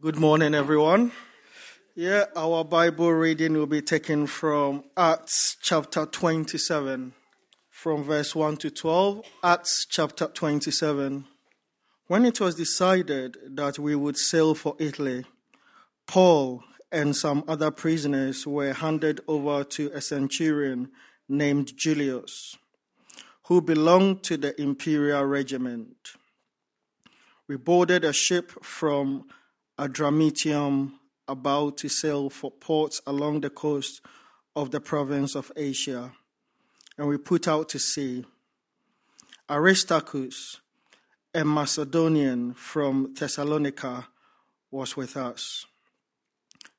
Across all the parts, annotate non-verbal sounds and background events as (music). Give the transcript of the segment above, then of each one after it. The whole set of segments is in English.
Good morning, everyone. Yeah, our Bible reading will be taken from Acts chapter 27, from verse 1 to 12. Acts chapter 27. When it was decided that we would sail for Italy, Paul and some other prisoners were handed over to a centurion named Julius, who belonged to the imperial regiment. We boarded a ship from Adramyttium about to sail for ports along the coast of the province of Asia, and we put out to sea. Aristarchus, a Macedonian from Thessalonica, was with us.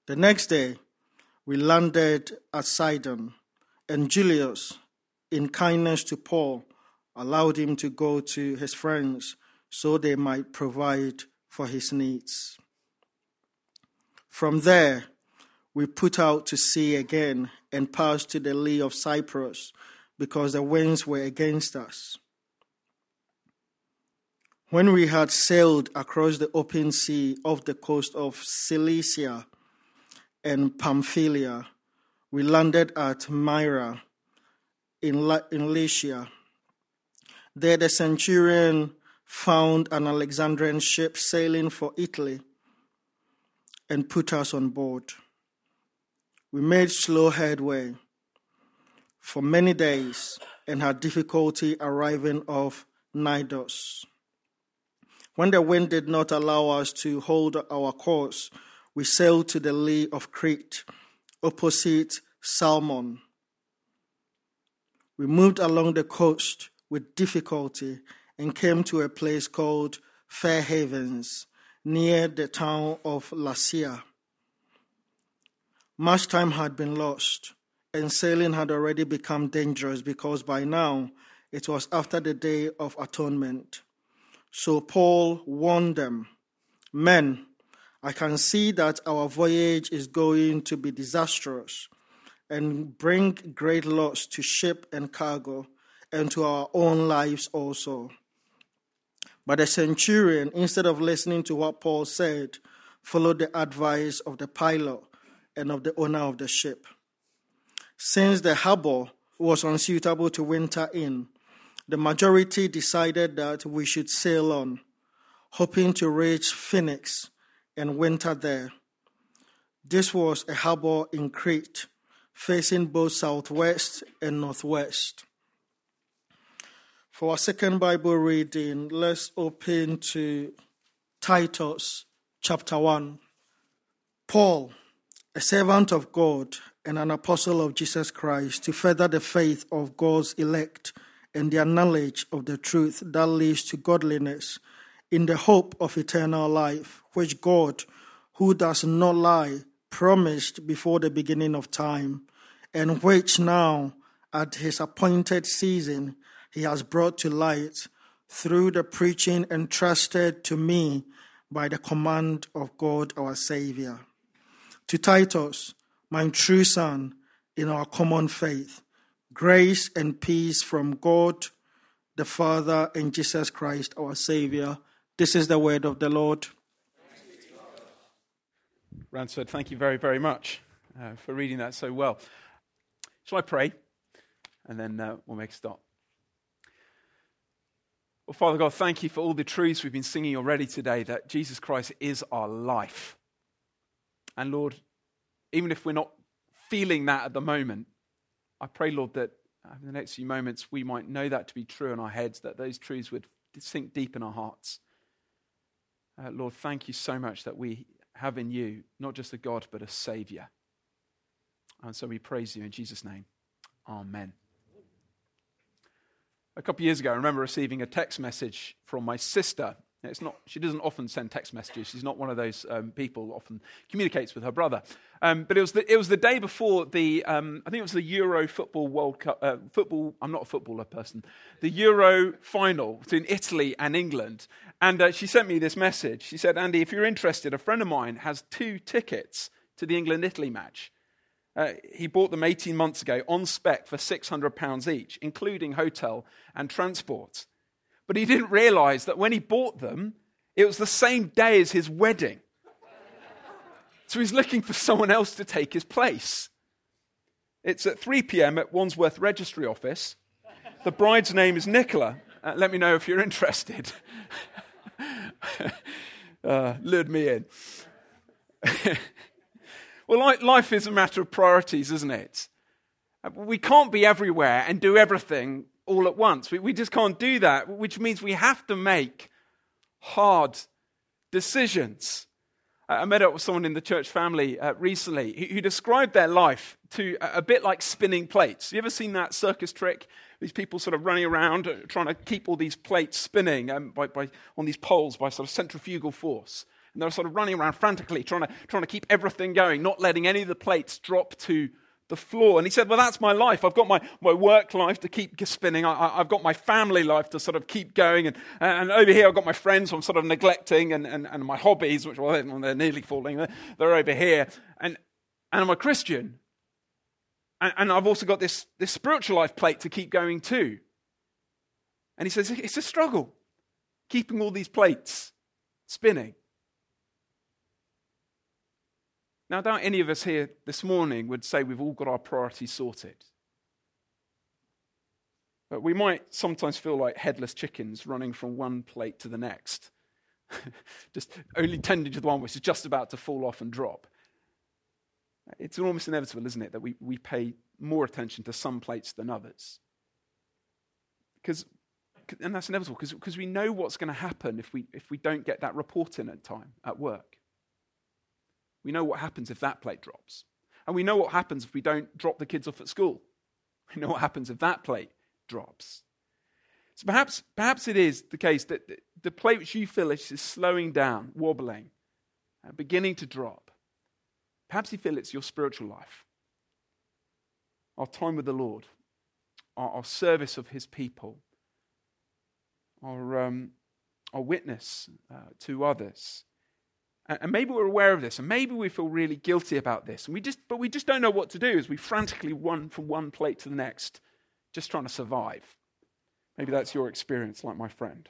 The next day, we landed at Sidon, and Julius, in kindness to Paul, allowed him to go to his friends so they might provide for his needs. From there, we put out to sea again and passed to the lee of Cyprus because the winds were against us. When we had sailed across the open sea off the coast of Cilicia and Pamphylia, we landed at Myra in, La- in Lycia. There, the centurion found an Alexandrian ship sailing for Italy and put us on board. We made slow headway for many days and had difficulty arriving off Cnidus. When the wind did not allow us to hold our course, we sailed to the lee of Crete, opposite Salmon. We moved along the coast with difficulty and came to a place called Fair Havens near the town of Lasea. Much time had been lost, and sailing had already become dangerous because by now it was after the day of atonement. So Paul warned them Men, I can see that our voyage is going to be disastrous and bring great loss to ship and cargo and to our own lives also. But the centurion, instead of listening to what Paul said, followed the advice of the pilot and of the owner of the ship. Since the harbor was unsuitable to winter in, the majority decided that we should sail on, hoping to reach Phoenix and winter there. This was a harbor in Crete, facing both southwest and northwest. For our second Bible reading, let's open to Titus chapter 1. Paul, a servant of God and an apostle of Jesus Christ, to further the faith of God's elect and their knowledge of the truth that leads to godliness, in the hope of eternal life, which God, who does not lie, promised before the beginning of time, and which now, at his appointed season, he has brought to light through the preaching entrusted to me by the command of God our Savior. To Titus, my true son, in our common faith, grace and peace from God the Father and Jesus Christ our Savior. This is the word of the Lord. Ransford, thank you very, very much uh, for reading that so well. Shall I pray? And then uh, we'll make a start. Well, Father God, thank you for all the truths we've been singing already today that Jesus Christ is our life. And Lord, even if we're not feeling that at the moment, I pray, Lord, that in the next few moments we might know that to be true in our heads, that those truths would sink deep in our hearts. Uh, Lord, thank you so much that we have in you not just a God, but a Savior. And so we praise you in Jesus' name. Amen. A couple of years ago, I remember receiving a text message from my sister. It's not, she doesn't often send text messages. She's not one of those um, people often communicates with her brother. Um, but it was, the, it was the day before the, um, I think it was the Euro Football World Cup, uh, football, I'm not a footballer person, the Euro final between Italy and England. And uh, she sent me this message. She said, Andy, if you're interested, a friend of mine has two tickets to the England Italy match. Uh, he bought them 18 months ago on spec for £600 each, including hotel and transport. But he didn't realize that when he bought them, it was the same day as his wedding. So he's looking for someone else to take his place. It's at 3 p.m. at Wandsworth Registry Office. The bride's name is Nicola. Uh, let me know if you're interested. (laughs) uh, lured me in. (laughs) well, life is a matter of priorities, isn't it? We can't be everywhere and do everything all at once. We, just can't do that, which means we have to make hard decisions. I met up with someone in the church family uh, recently who, described their life to a, a, bit like spinning plates. You ever seen that circus trick? These people sort of running around uh, trying to keep all these plates spinning um, by, by, on these poles by sort of centrifugal force. And they're sort of running around frantically trying to, trying to keep everything going, not letting any of the plates drop to the floor. And he said, Well, that's my life. I've got my, my work life to keep spinning. I, have got my family life to sort of keep going. And, and over here, I've got my friends who I'm sort of neglecting, and, and, and my hobbies, which, well, they're nearly falling. They're, they're over here. And, and I'm a Christian. And, and I've also got this, this spiritual life plate to keep going too. And he says, It's a struggle keeping all these plates spinning. Now, I doubt any of us here this morning would say we've all got our priorities sorted. But we might sometimes feel like headless chickens running from one plate to the next, (laughs) just only tending to the one which is just about to fall off and drop. It's almost inevitable, isn't it, that we, we pay more attention to some plates than others. Because, and that's inevitable because we know what's going to happen if we, if we don't get that report in at time at work. We know what happens if that plate drops. And we know what happens if we don't drop the kids off at school. We know what happens if that plate drops. So perhaps, perhaps it is the case that the plate which you feel is slowing down, wobbling, uh, beginning to drop. Perhaps you feel it's your spiritual life, our time with the Lord, our, our service of His people, our, um, our witness uh, to others. And maybe we're aware of this, and maybe we feel really guilty about this, and we just, but we just don't know what to do as we frantically run from one plate to the next, just trying to survive. Maybe that's your experience, like my friend.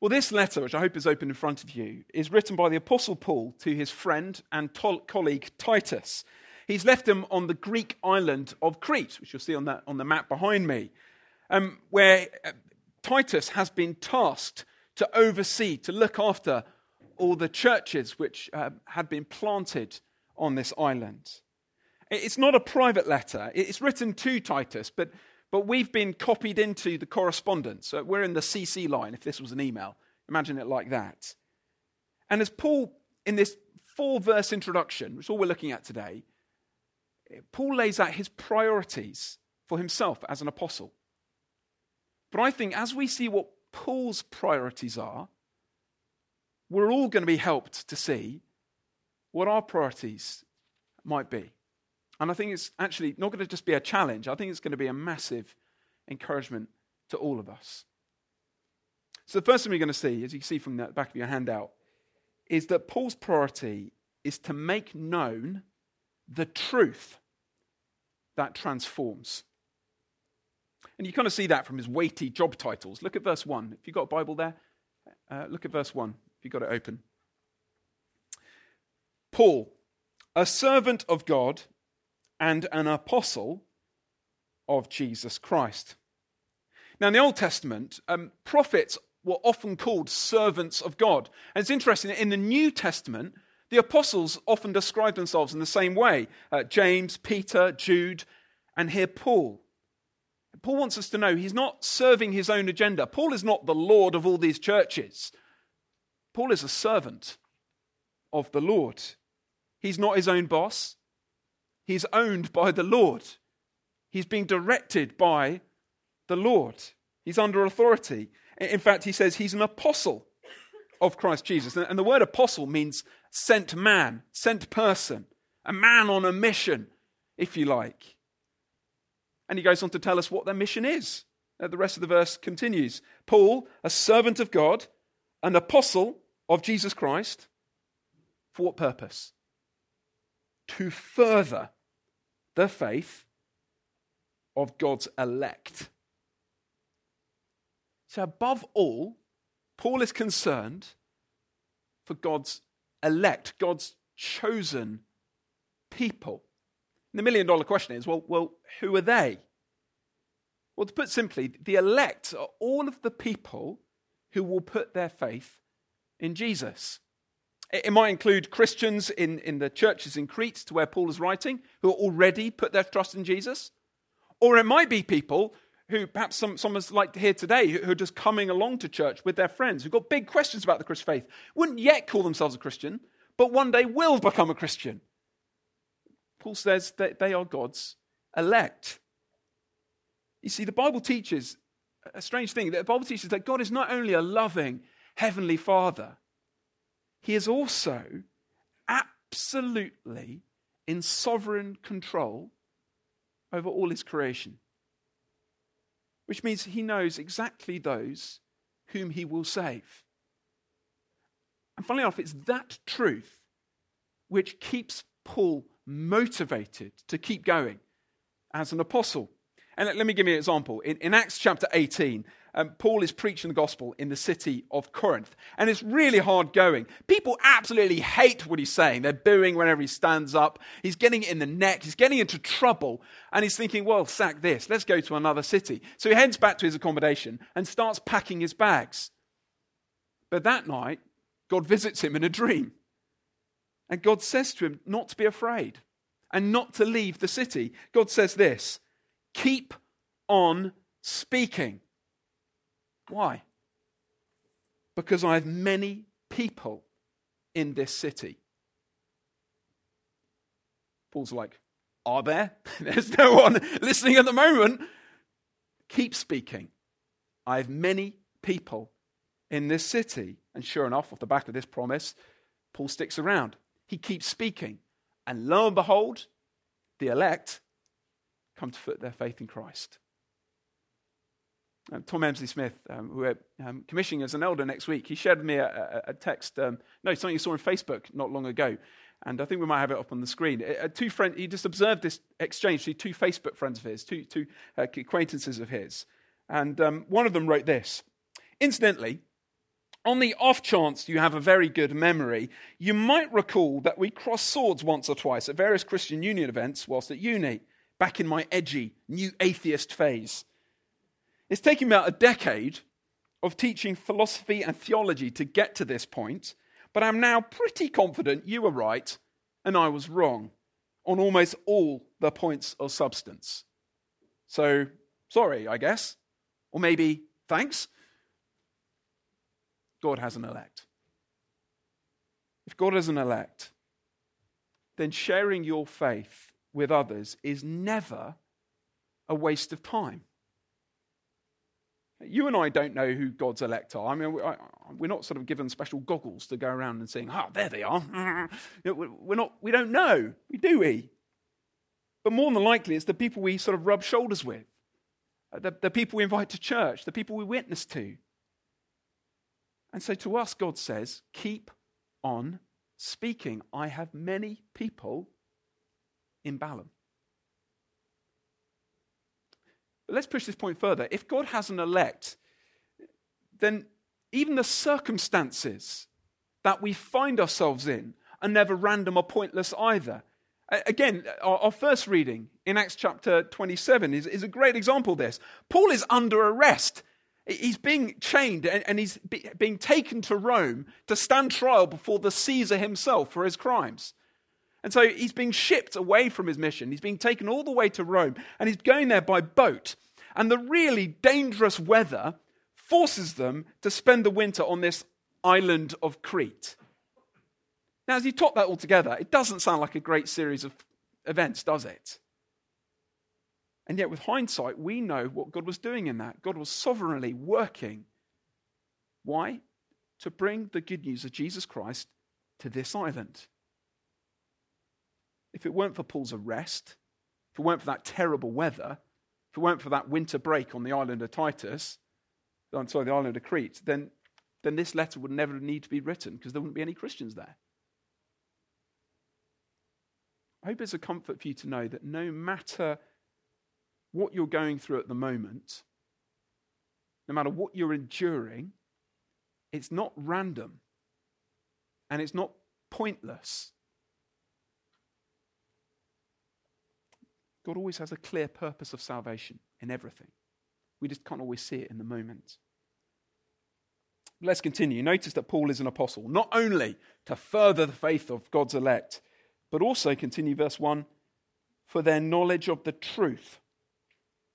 Well, this letter, which I hope is open in front of you, is written by the Apostle Paul to his friend and to- colleague Titus. He's left him on the Greek island of Crete, which you'll see on, that, on the map behind me, um, where uh, Titus has been tasked to oversee, to look after all the churches which uh, had been planted on this island. It's not a private letter, it's written to Titus, but, but we've been copied into the correspondence. So we're in the CC line if this was an email. Imagine it like that. And as Paul, in this four verse introduction, which is all we're looking at today, Paul lays out his priorities for himself as an apostle. But I think as we see what Paul's priorities are, we're all going to be helped to see what our priorities might be. And I think it's actually not going to just be a challenge, I think it's going to be a massive encouragement to all of us. So, the first thing we're going to see, as you can see from the back of your handout, is that Paul's priority is to make known the truth that transforms. And you kind of see that from his weighty job titles. Look at verse 1. If you've got a Bible there, uh, look at verse 1 if you've got it open. Paul, a servant of God and an apostle of Jesus Christ. Now, in the Old Testament, um, prophets were often called servants of God. And it's interesting that in the New Testament, the apostles often describe themselves in the same way uh, James, Peter, Jude, and here Paul. Paul wants us to know he's not serving his own agenda. Paul is not the Lord of all these churches. Paul is a servant of the Lord. He's not his own boss, he's owned by the Lord. He's being directed by the Lord. He's under authority. In fact, he says he's an apostle of Christ Jesus. And the word apostle means sent man, sent person, a man on a mission, if you like. And he goes on to tell us what their mission is. The rest of the verse continues Paul, a servant of God, an apostle of Jesus Christ. For what purpose? To further the faith of God's elect. So, above all, Paul is concerned for God's elect, God's chosen people. And the million dollar question is well, well, who are they? Well, to put simply, the elect are all of the people who will put their faith in Jesus. It might include Christians in, in the churches in Crete, to where Paul is writing, who already put their trust in Jesus. Or it might be people who perhaps some, someone's like here today, who are just coming along to church with their friends, who've got big questions about the Christian faith, wouldn't yet call themselves a Christian, but one day will become a Christian. Paul says that they are God's elect. You see, the Bible teaches a strange thing. The Bible teaches that God is not only a loving heavenly Father, He is also absolutely in sovereign control over all His creation. Which means He knows exactly those whom He will save. And funnily enough, it's that truth which keeps Paul motivated to keep going as an apostle. And let me give you an example. In, in Acts chapter 18, um, Paul is preaching the gospel in the city of Corinth. And it's really hard going. People absolutely hate what he's saying. They're booing whenever he stands up. He's getting in the neck. He's getting into trouble. And he's thinking, well, sack this. Let's go to another city. So he heads back to his accommodation and starts packing his bags. But that night, God visits him in a dream. And God says to him not to be afraid and not to leave the city. God says this keep on speaking. Why? Because I have many people in this city. Paul's like, Are there? (laughs) There's no one listening at the moment. Keep speaking. I have many people in this city. And sure enough, off the back of this promise, Paul sticks around. He keeps speaking. And lo and behold, the elect come to put their faith in Christ. Um, Tom Emsley Smith, um, who we're um, commissioning as an elder next week, he shared me a, a, a text, um, no, something you saw on Facebook not long ago. And I think we might have it up on the screen. Uh, two friend, he just observed this exchange between two Facebook friends of his, two, two uh, acquaintances of his. And um, one of them wrote this Incidentally, on the off chance you have a very good memory, you might recall that we crossed swords once or twice at various Christian Union events whilst at uni, back in my edgy, new atheist phase. It's taken me about a decade of teaching philosophy and theology to get to this point, but I'm now pretty confident you were right and I was wrong on almost all the points of substance. So, sorry, I guess. Or maybe thanks. God has an elect. If God has an elect, then sharing your faith with others is never a waste of time. You and I don't know who God's elect are. I mean, we're not sort of given special goggles to go around and saying, "Ah, oh, there they are." (laughs) We're not. We don't know. Do we? But more than likely, it's the people we sort of rub shoulders with, the, the people we invite to church, the people we witness to, and so to us, God says, keep on speaking. I have many people in Balham. But let's push this point further. If God has an elect, then even the circumstances that we find ourselves in are never random or pointless either. Again, our, first reading in Acts chapter 27 is, is a great example of this. Paul is under arrest. He's being chained and he's being taken to Rome to stand trial before the Caesar himself for his crimes. And so he's being shipped away from his mission. He's being taken all the way to Rome and he's going there by boat. And the really dangerous weather forces them to spend the winter on this island of Crete. Now, as you top that all together, it doesn't sound like a great series of events, does it? And yet, with hindsight, we know what God was doing in that. God was sovereignly working. Why? To bring the good news of Jesus Christ to this island. If it weren't for Paul's arrest, if it weren't for that terrible weather, if it weren't for that winter break on the island of Titus, I'm sorry, the island of Crete, then, then this letter would never need to be written because there wouldn't be any Christians there. I hope it's a comfort for you to know that no matter what you're going through at the moment, no matter what you're enduring, it's not random and it's not pointless. God always has a clear purpose of salvation in everything. We just can't always see it in the moment. Let's continue. Notice that Paul is an apostle, not only to further the faith of God's elect, but also, continue verse 1, for their knowledge of the truth.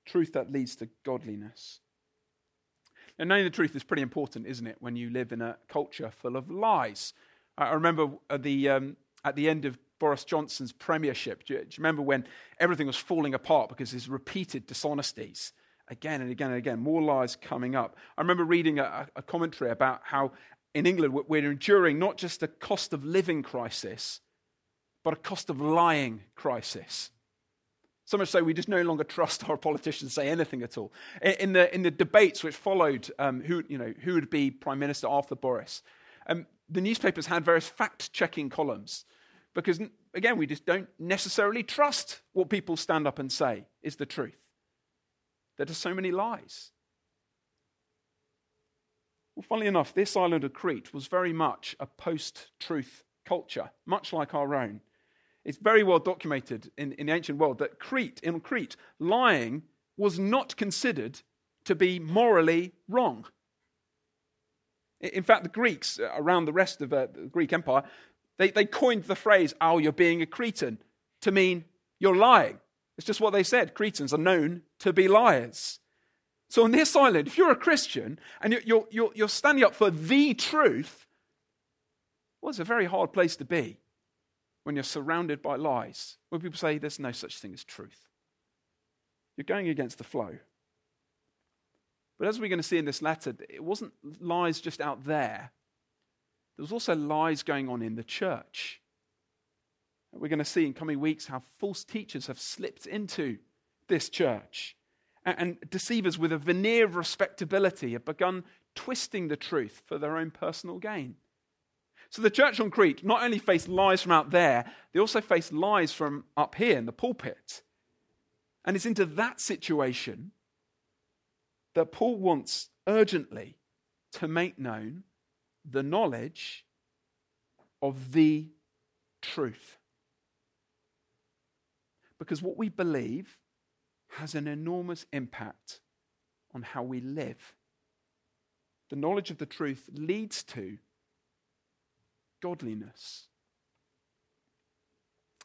Truth that leads to godliness. Now, knowing the truth is pretty important, isn't it, when you live in a culture full of lies? I remember at the, um, at the end of Boris Johnson's premiership, do you, do you remember when everything was falling apart because of his repeated dishonesties? again and again and again, more lies coming up. I remember reading a, a, commentary about how in England we're enduring not just a cost of living crisis, but a cost of lying crisis. So much so we just no longer trust our politicians to say anything at all. In the, in the debates which followed um, who, you know, who would be Prime Minister after Boris, um, the newspapers had various fact checking columns because, again, we just don't necessarily trust what people stand up and say is the truth. There are so many lies. Well, funnily enough, this island of Crete was very much a post truth culture, much like our own. It's very well documented in, in the ancient world that Crete, in Crete, lying was not considered to be morally wrong. In fact, the Greeks uh, around the rest of uh, the Greek Empire, they, they coined the phrase, oh, you're being a Cretan, to mean you're lying. It's just what they said. Cretans are known to be liars. So on this island, if you're a Christian and you're, you're, you're standing up for the truth, well, it's a very hard place to be when you're surrounded by lies. When people say there's no such thing as truth, you're going against the flow. But as we're going to see in this letter, it wasn't lies just out there. There was also lies going on in the church. We're going to see in coming weeks how false teachers have slipped into this church. And deceivers with a veneer of respectability have begun twisting the truth for their own personal gain. So the church on Crete not only faced lies from out there, they also faced lies from up here in the pulpit. And it's into that situation that Paul wants urgently to make known the knowledge of the truth. Because what we believe has an enormous impact on how we live. The knowledge of the truth leads to godliness.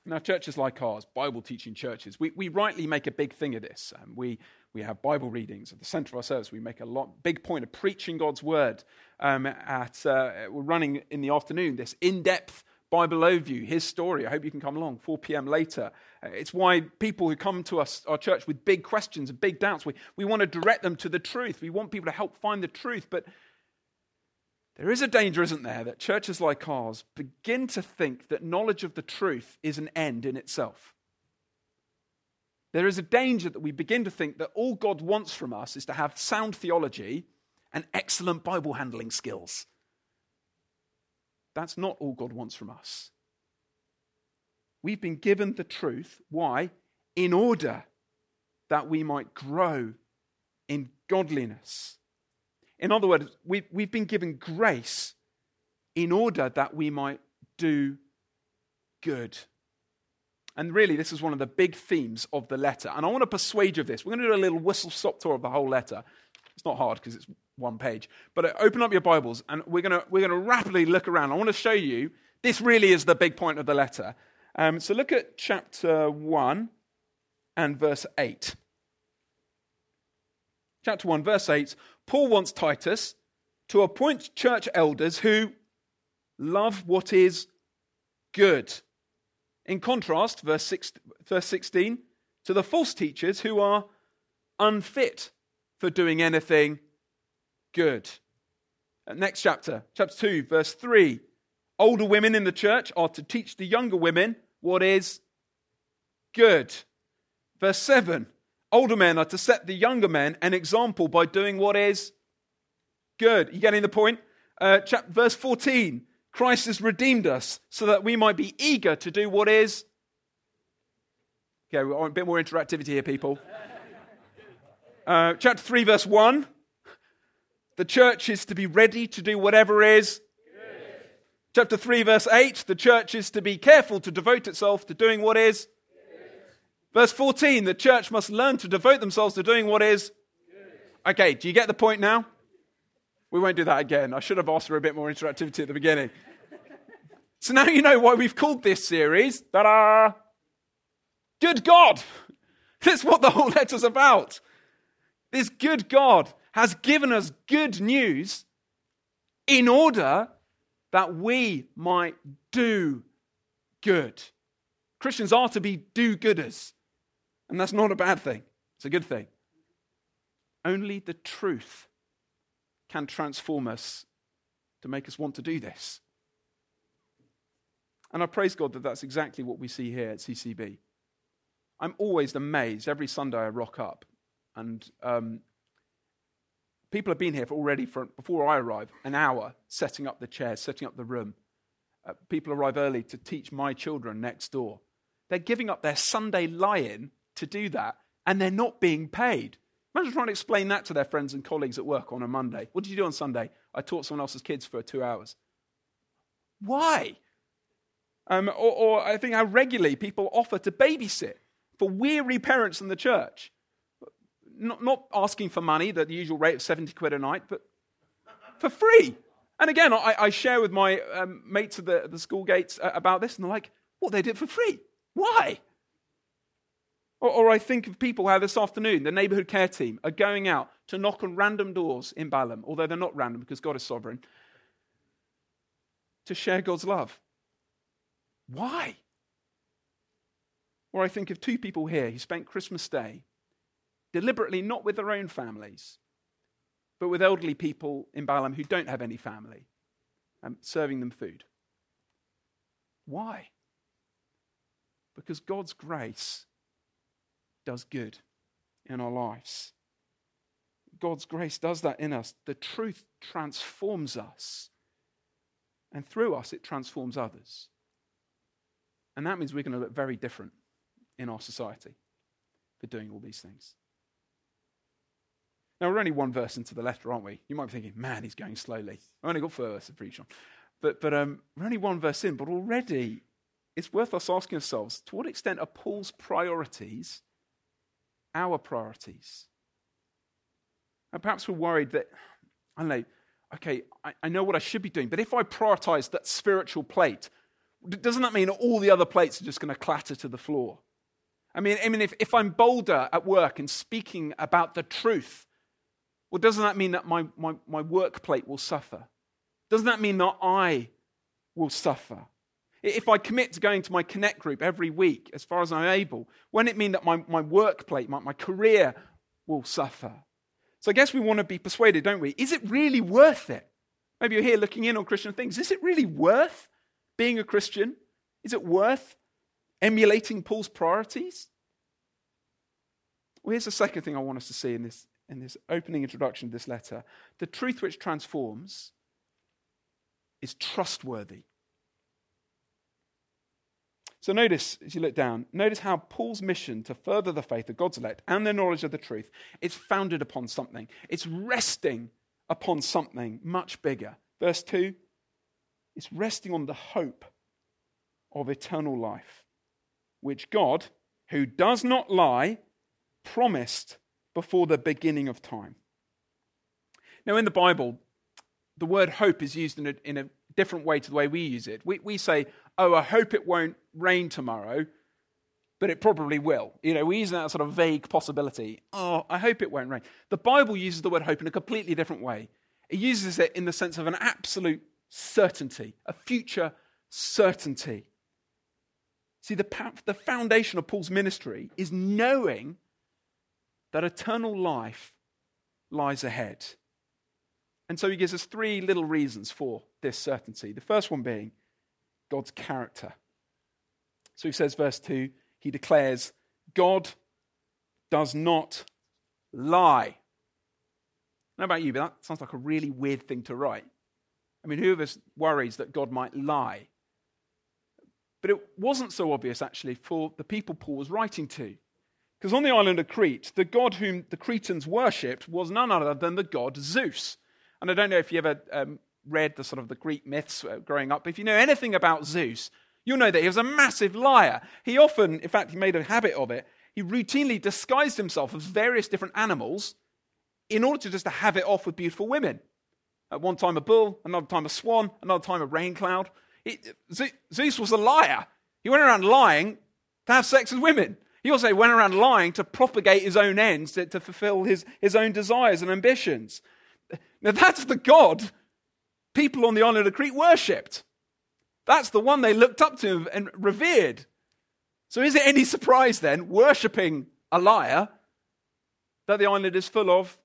Now, churches like ours, Bible teaching churches, we, we rightly make a big thing of this. Um, we, we have Bible readings at the center of our service. We make a lot, big point of preaching God's word. Um, at, uh, we're running in the afternoon this in depth Bible overview, his story. I hope you can come along, 4 p.m. later. Uh, it's why people who come to us, our church, with big questions and big doubts, we, we want to direct them to the truth. We want people to help find the truth. But there is a danger, isn't there, that churches like ours begin to think that knowledge of the truth is an end in itself. There is a danger that we begin to think that all God wants from us is to have sound theology and excellent Bible handling skills. That's not all God wants from us. We've been given the truth. Why? In order that we might grow in godliness. In other words, we've, we've been given grace in order that we might do good. And really, this is one of the big themes of the letter. And I want to persuade you of this. We're going to do a little whistle stop tour of the whole letter. It's not hard because it's one page. But uh, open up your Bibles and we're going to, we're going to rapidly look around. I want to show you this really is the big point of the letter. Um, so look at chapter 1 and verse 8. Chapter 1, verse 8 Paul wants Titus to appoint church elders who love what is good. In contrast, verse, 6, verse 16, to the false teachers who are unfit for doing anything good. Uh, next chapter, chapter 2, verse 3. Older women in the church are to teach the younger women what is good. Verse 7. Older men are to set the younger men an example by doing what is good. You getting the point? Uh, chapter, verse 14. Christ has redeemed us so that we might be eager to do what is. Okay, we want a bit more interactivity here, people. Uh, chapter 3, verse 1. The church is to be ready to do whatever is. Chapter 3, verse 8 the church is to be careful to devote itself to doing what is. Verse 14 the church must learn to devote themselves to doing what is. Okay, do you get the point now? We won't do that again. I should have asked for a bit more interactivity at the beginning. so now you know why we've called this series. Ta-da! Good God! That's what the whole letter's about. This good God has given us good news in order that we might do good. Christians are to be do gooders, and that's not a bad thing, it's a good thing. Only the truth can transform us to make us want to do this. And I praise God that that's exactly what we see here at CCB. I'm always amazed every Sunday I rock up, and um, people have been here for already for, before I arrive an hour setting up the chairs, setting up the room. Uh, people arrive early to teach my children next door. They're giving up their Sunday lie in to do that, and they're not being paid. Imagine trying to explain that to their friends and colleagues at work on a Monday. What did you do on Sunday? I taught someone else's kids for two hours. Why? Um, or, or I think how regularly people offer to babysit for weary parents in the church. Not, not asking for money, the usual rate of 70 quid a night, but for free. And again, I, I share with my um, mates at the, the school gates uh, about this, and they're like, what, they did for free? Why? Or, or, I think of people how this afternoon, the neighborhood care team are going out to knock on random doors in Balham, although they're not random because God is sovereign, to share God's love. Why? Or I think of two people here who spent Christmas Day deliberately not with their own families, but with elderly people in Balham who don't have any family, and serving them food. Why? Because God's grace does good in our lives. God's grace does that in us. The truth transforms us, and through us, it transforms others. And that means we're going to look very different in our society for doing all these things. Now, we're only one verse into the letter, aren't we? You might be thinking, man, he's going slowly. I've only got four verses to preach on. But, but um, we're only one verse in, but already it's worth us asking ourselves to what extent are Paul's priorities our priorities? And perhaps we're worried that, I don't know, okay, I, I know what I should be doing, but if I prioritize that spiritual plate, doesn't that mean all the other plates are just going to clatter to the floor? I mean, I mean if, if I'm bolder at work and speaking about the truth, well, doesn't that mean that my, my, my work plate will suffer? Doesn't that mean that I will suffer? If I commit to going to my Connect group every week as far as I'm able, won't it mean that my, my work plate, my, my career will suffer? So I guess we want to be persuaded, don't we? Is it really worth it? Maybe you're here looking in on Christian things. Is it really worth being a Christian? Is it worth emulating Paul's priorities? Well, here's the second thing I want us to see in this in this opening introduction of this letter, the truth which transforms is trustworthy. So notice, as you look down, notice how Paul's mission to further the faith of God's elect and their knowledge of the truth is founded upon something. It's resting upon something much bigger. Verse 2 it's resting on the hope of eternal life, which God, who does not lie, promised before the beginning of time. Now, in the Bible, the word hope is used in a, in a different way to the way we use it. We, we say, oh, I hope it won't rain tomorrow, but it probably will. You know, we use that sort of vague possibility. Oh, I hope it won't rain. The Bible uses the word hope in a completely different way. It uses it in the sense of an absolute certainty, a future certainty. See, the, the foundation of Paul's ministry is knowing that eternal life lies ahead. And so he gives us three little reasons for this certainty. The first one being God's character. So he says, verse 2, he declares, God does not lie. How about you? But that sounds like a really weird thing to write. I mean, who of us worries that God might lie? But it wasn't so obvious, actually, for the people Paul was writing to. Because on the island of Crete, the god whom the Cretans worshipped was none other than the god Zeus. And I don't know if you ever um, read the sort of the Greek myths uh, growing up, if you know anything about Zeus, you'll know that he was a massive liar. He often, in fact, he made a habit of it. He routinely disguised himself as various different animals in order to just to have it off with beautiful women. At one time a bull, another time a swan, another time a rain cloud. It, Zeus was a liar. He went around lying to have sex with women. He also went around lying to propagate his own ends, to, to fulfill his, his own desires and ambitions. Now, that's the God people on the island of Crete worshipped. That's the one they looked up to and revered. So, is it any surprise then, worshipping a liar, that the island is full of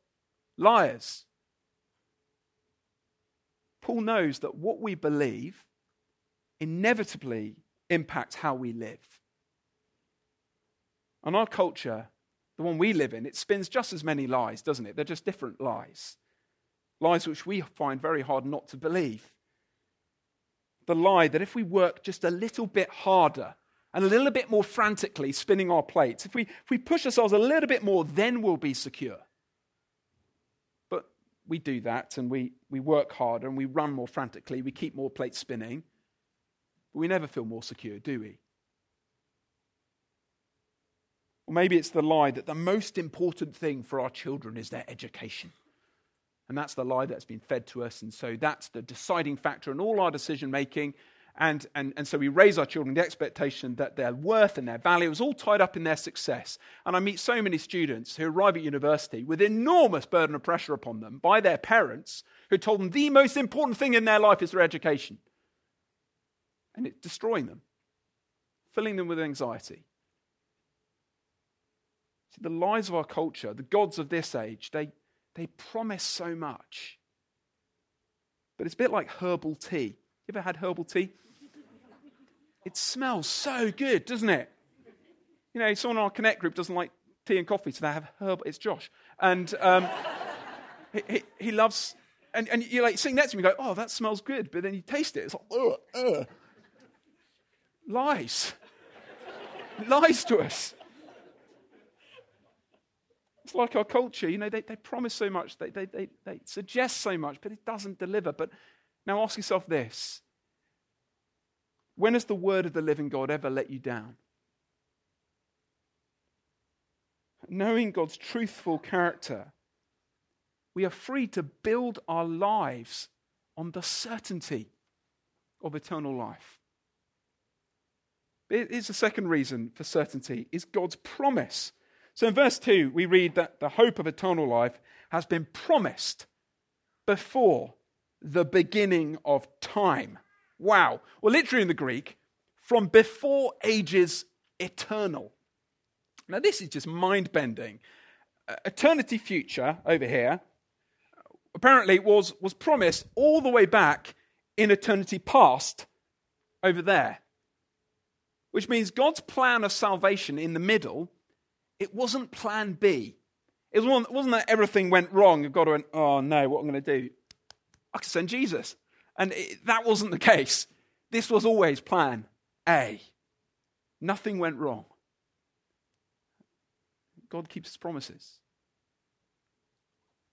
liars? Paul knows that what we believe inevitably impacts how we live. And our culture, the one we live in, it spins just as many lies, doesn't it? They're just different lies. Lies which we find very hard not to believe. The lie that if we work just a little bit harder and a little bit more frantically spinning our plates, if we, if we push ourselves a little bit more, then we'll be secure. But we do that and we, we work harder and we run more frantically, we keep more plates spinning, but we never feel more secure, do we? Or maybe it's the lie that the most important thing for our children is their education. And that's the lie that's been fed to us. And so that's the deciding factor in all our decision making. And, and, and so we raise our children the expectation that their worth and their value is all tied up in their success. And I meet so many students who arrive at university with enormous burden of pressure upon them by their parents who told them the most important thing in their life is their education. And it's destroying them, filling them with anxiety. See, the lies of our culture, the gods of this age, they, they promise so much. But it's a bit like herbal tea. You ever had herbal tea? It smells so good, doesn't it? You know, someone in our Connect group doesn't like tea and coffee, so they have herbal. It's Josh. And um, (laughs) he, he, he, loves, and, and you're like sitting next to him, you go, oh, that smells good. But then you taste it, it's like, ugh, ugh. Lies. (laughs) Lies to us. It's like our culture, you know, they, they promise so much, they, they, they, they suggest so much, but it doesn't deliver. But now ask yourself this When has the word of the living God ever let you down? Knowing God's truthful character, we are free to build our lives on the certainty of eternal life. Here's the second reason for certainty is God's promise so in verse 2, we read that the hope of eternal life has been promised before the beginning of time. Wow. Well, literally in the Greek, from before ages eternal. Now, this is just mind bending. Eternity future over here apparently was, was promised all the way back in eternity past over there. Which means God's plan of salvation in the middle it wasn't plan B. It wasn't, that everything went wrong. And God went, oh no, what am I going to do? I could send Jesus. And it, that wasn't the case. This was always plan A. Nothing went wrong. God keeps his promises.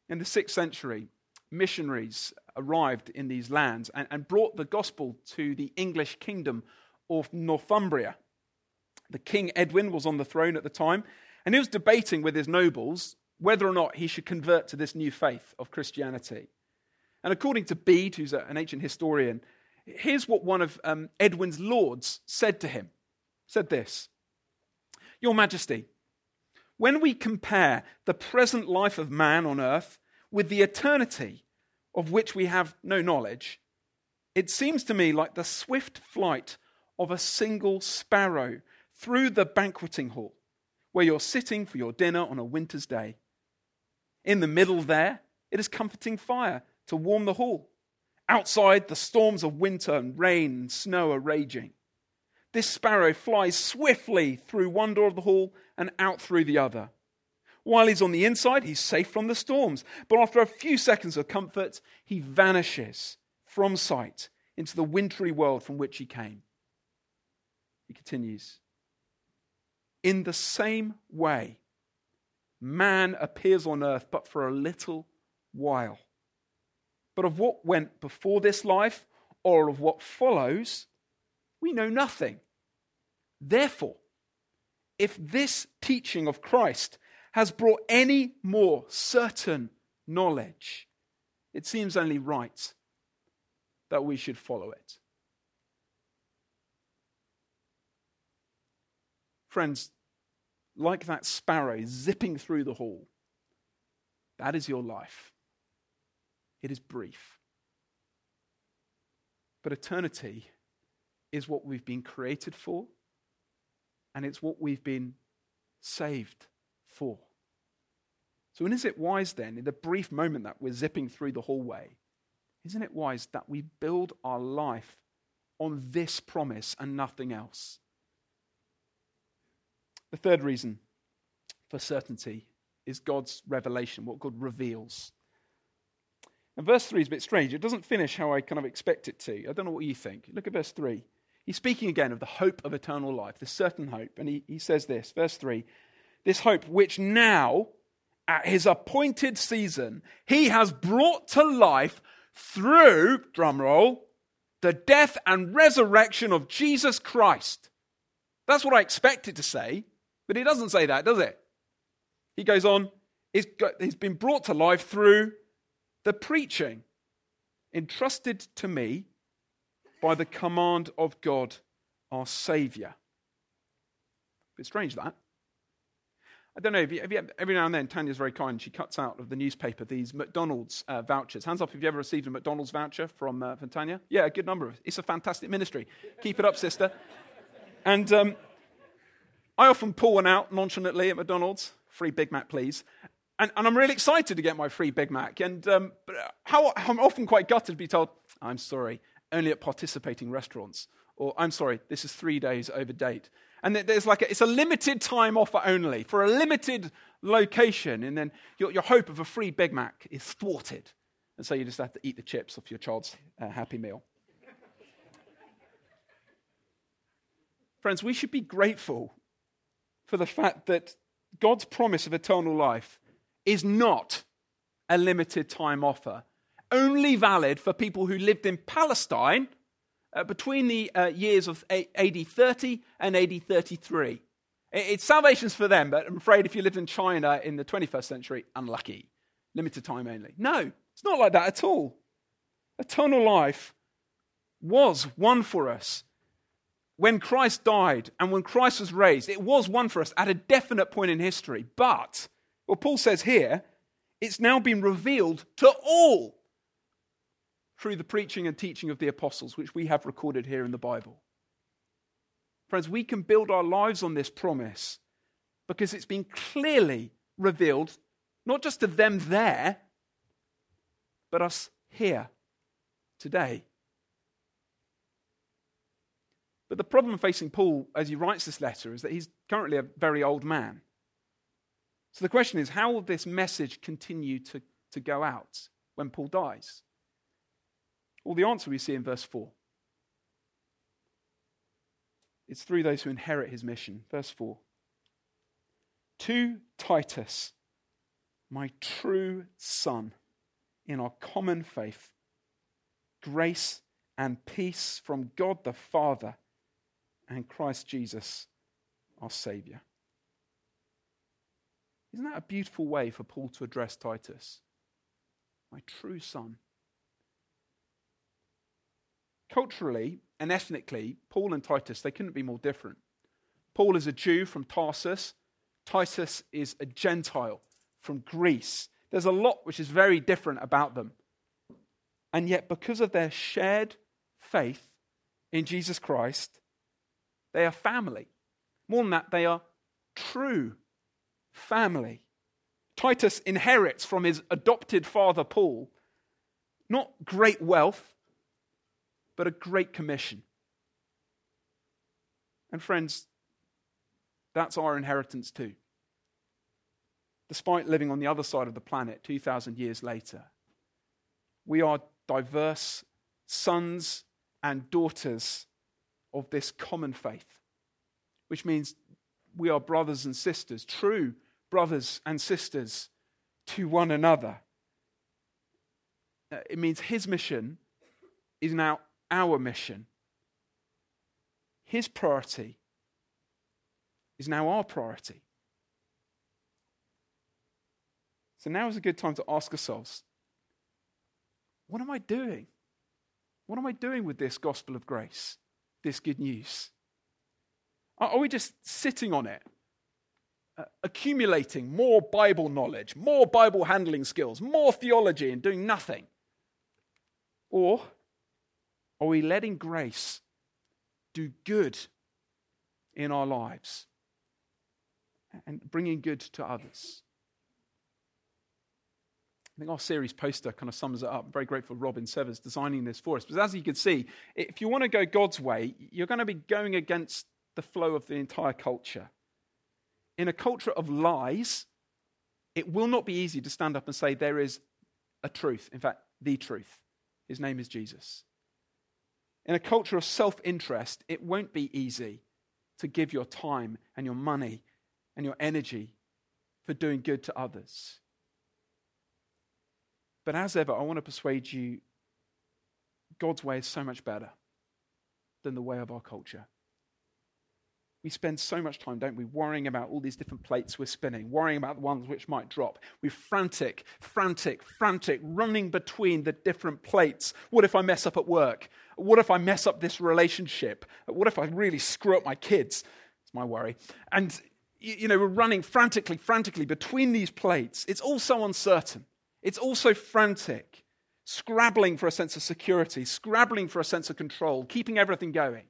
In the sixth century, missionaries arrived in these lands and, and brought the gospel to the English kingdom of Northumbria. The King Edwin was on the throne at the time, and he was debating with his nobles whether or not he should convert to this new faith of Christianity. And according to Bede, who's an ancient historian, here's what one of um, Edwin's lords said to him. Said this, Your Majesty, when we compare the present life of man on earth with the eternity of which we have no knowledge, it seems to me like the swift flight of a single sparrow through the banqueting hall where you're sitting for your dinner on a winter's day. In the middle there, it is comforting fire to warm the hall. Outside, the storms of winter and rain and snow are raging. This sparrow flies swiftly through one door of the hall and out through the other. While he's on the inside, he's safe from the storms. But after a few seconds of comfort, he vanishes from sight into the wintry world from which he came. He continues in the same way, man appears on earth but for a little while. But of what went before this life or of what follows, we know nothing. Therefore, if this teaching of Christ has brought any more certain knowledge, it seems only right that we should follow it. Friends, like that sparrow zipping through the hall, that is your life. It is brief. But eternity is what we've been created for, and it's what we've been saved for. So, is it wise then, in the brief moment that we're zipping through the hallway, isn't it wise that we build our life on this promise and nothing else? The third reason for certainty is God's revelation, what God reveals. And verse 3 is a bit strange. It doesn't finish how I kind of expect it to. I don't know what you think. Look at verse 3. He's speaking again of the hope of eternal life, the certain hope. And he, he says this, verse 3 This hope which now, at his appointed season, he has brought to life through, drumroll, the death and resurrection of Jesus Christ. That's what I expected to say, but he doesn't say that, does it? He goes on, he's, got, he's been brought to life through the preaching entrusted to me by the command of God, our Saviour. Bit strange that. I don't know, if you, if you, every now and then Tanya's very kind. She cuts out of the newspaper these McDonald's uh, vouchers. Hands up if you ever received a McDonald's voucher from, uh, from Tanya. Yeah, a good number of It's a fantastic ministry. Keep it up, sister. And um, I often pull one out nonchalantly at McDonald's. Free Big Mac, please. And, and I'm really excited to get my free Big Mac. And um, how, I'm often quite gutted to be told, I'm sorry, only at participating restaurants. Or I'm sorry, this is three days over date. And there's like a, it's a limited time offer only for a limited location. And then your, your hope of a free Big Mac is thwarted. And so you just have to eat the chips off your child's uh, Happy Meal. Friends, we should be grateful for the fact that God's promise of eternal life is not a limited time offer, only valid for people who lived in Palestine uh, between the uh, years of AD 30 and AD 33. It's salvation's for them, but I'm afraid if you lived in China in the 21st century, unlucky. Limited time only. No, it's not like that at all. Eternal life was won for us when Christ died and when Christ was raised. It was won for us at a definite point in history. But what Paul says here, it's now been revealed to all through the preaching and teaching of the apostles, which we have recorded here in the Bible. Friends, we can build our lives on this promise because it's been clearly revealed, not just to them there, but us here today. But the problem facing Paul as he writes this letter is that he's currently a very old man. So the question is how will this message continue to, to go out when Paul dies? Well, the answer we see in verse 4. It's through those who inherit his mission. Verse 4. To Titus, my true son, in our common faith, grace and peace from God the Father and Christ Jesus, our Saviour. Isn't that a beautiful way for Paul to address Titus? My true son. Culturally and ethnically, Paul and Titus, they couldn't be more different. Paul is a Jew from Tarsus, Titus is a Gentile from Greece. There's a lot which is very different about them. And yet, because of their shared faith in Jesus Christ, they are family. More than that, they are true family. Titus inherits from his adopted father Paul not great wealth, but a great commission. And friends, that's our inheritance too. Despite living on the other side of the planet 2,000 years later, we are diverse sons and daughters of this common faith, which means we are brothers and sisters, true brothers and sisters to one another. uh, it means his mission is now our mission. His priority is now our priority. So now is a good time to ask ourselves what am I doing? What am I doing with this gospel of grace, this good news? Are we just sitting on it, uh, accumulating more Bible knowledge, more Bible handling skills, more theology, and doing nothing? Or are we letting grace do good in our lives and bringing good to others? I think our series poster kind of sums it up. I'm very grateful Robin Severs designing this for us. But as you can see, if you want to go God's way, you're going to be going against the flow of the entire culture. In a culture of lies, it will not be easy to stand up and say there is a truth. In fact, the truth. His name is Jesus. In a culture of self interest, it won't be easy to give your time and your money and your energy for doing good to others. But as ever, I want to persuade you God's way is so much better than the way of our culture. We spend so much time, don't we, worrying about all these different plates we're spinning, worrying about the ones which might drop. We're frantic, frantic, frantic, running between the different plates. What if I mess up at work? What if I mess up this relationship? What if I really screw up my kids? It's my worry. And, you know, we're running frantically, frantically between these plates. It's all so uncertain. It's also frantic, scrabbling for a sense of security, scrabbling for a sense of control, keeping everything going.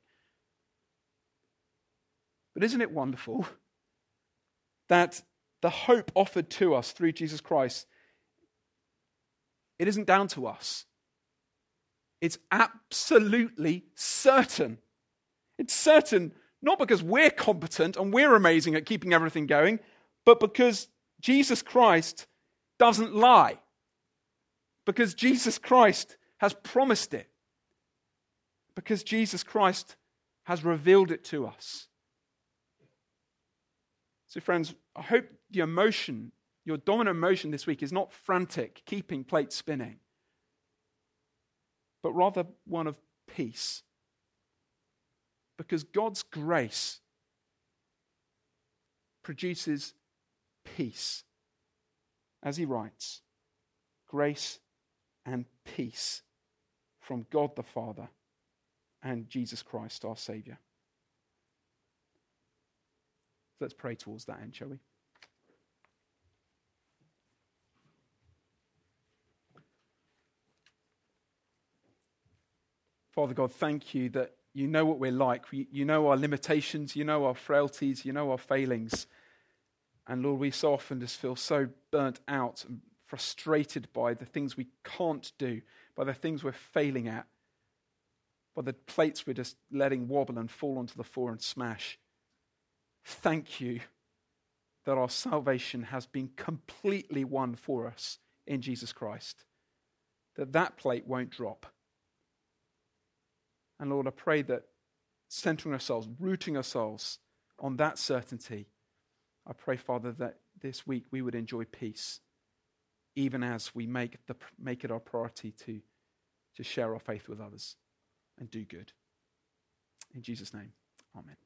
But isn't it wonderful (laughs) that the hope offered to us through Jesus Christ it isn't down to us. It's absolutely certain. It's certain not because we're competent and we're amazing at keeping everything going, but because Jesus Christ doesn't lie because Jesus Christ has promised it, because Jesus Christ has revealed it to us. So, friends, I hope the emotion, your dominant emotion this week is not frantic, keeping plates spinning, but rather one of peace. Because God's grace produces peace as he writes, grace and peace from God the Father and Jesus Christ, our Savior. Let's pray towards that end, shall we? Father God, thank you that you know what we're like. You know our limitations, you know our frailties, you know our failings. And Lord, we so often just feel so burnt out frustrated by the things we can't do, by the things we're failing at, by the plates we're just letting wobble and fall onto the floor and smash. Thank you that our salvation has been completely won for us in Jesus Christ, that that plate won't drop. And Lord, I pray that centering ourselves, rooting ourselves on that certainty I pray, Father, that this week we would enjoy peace, even as we make, the, make it our priority to, to share our faith with others and do good. In Jesus' name, amen.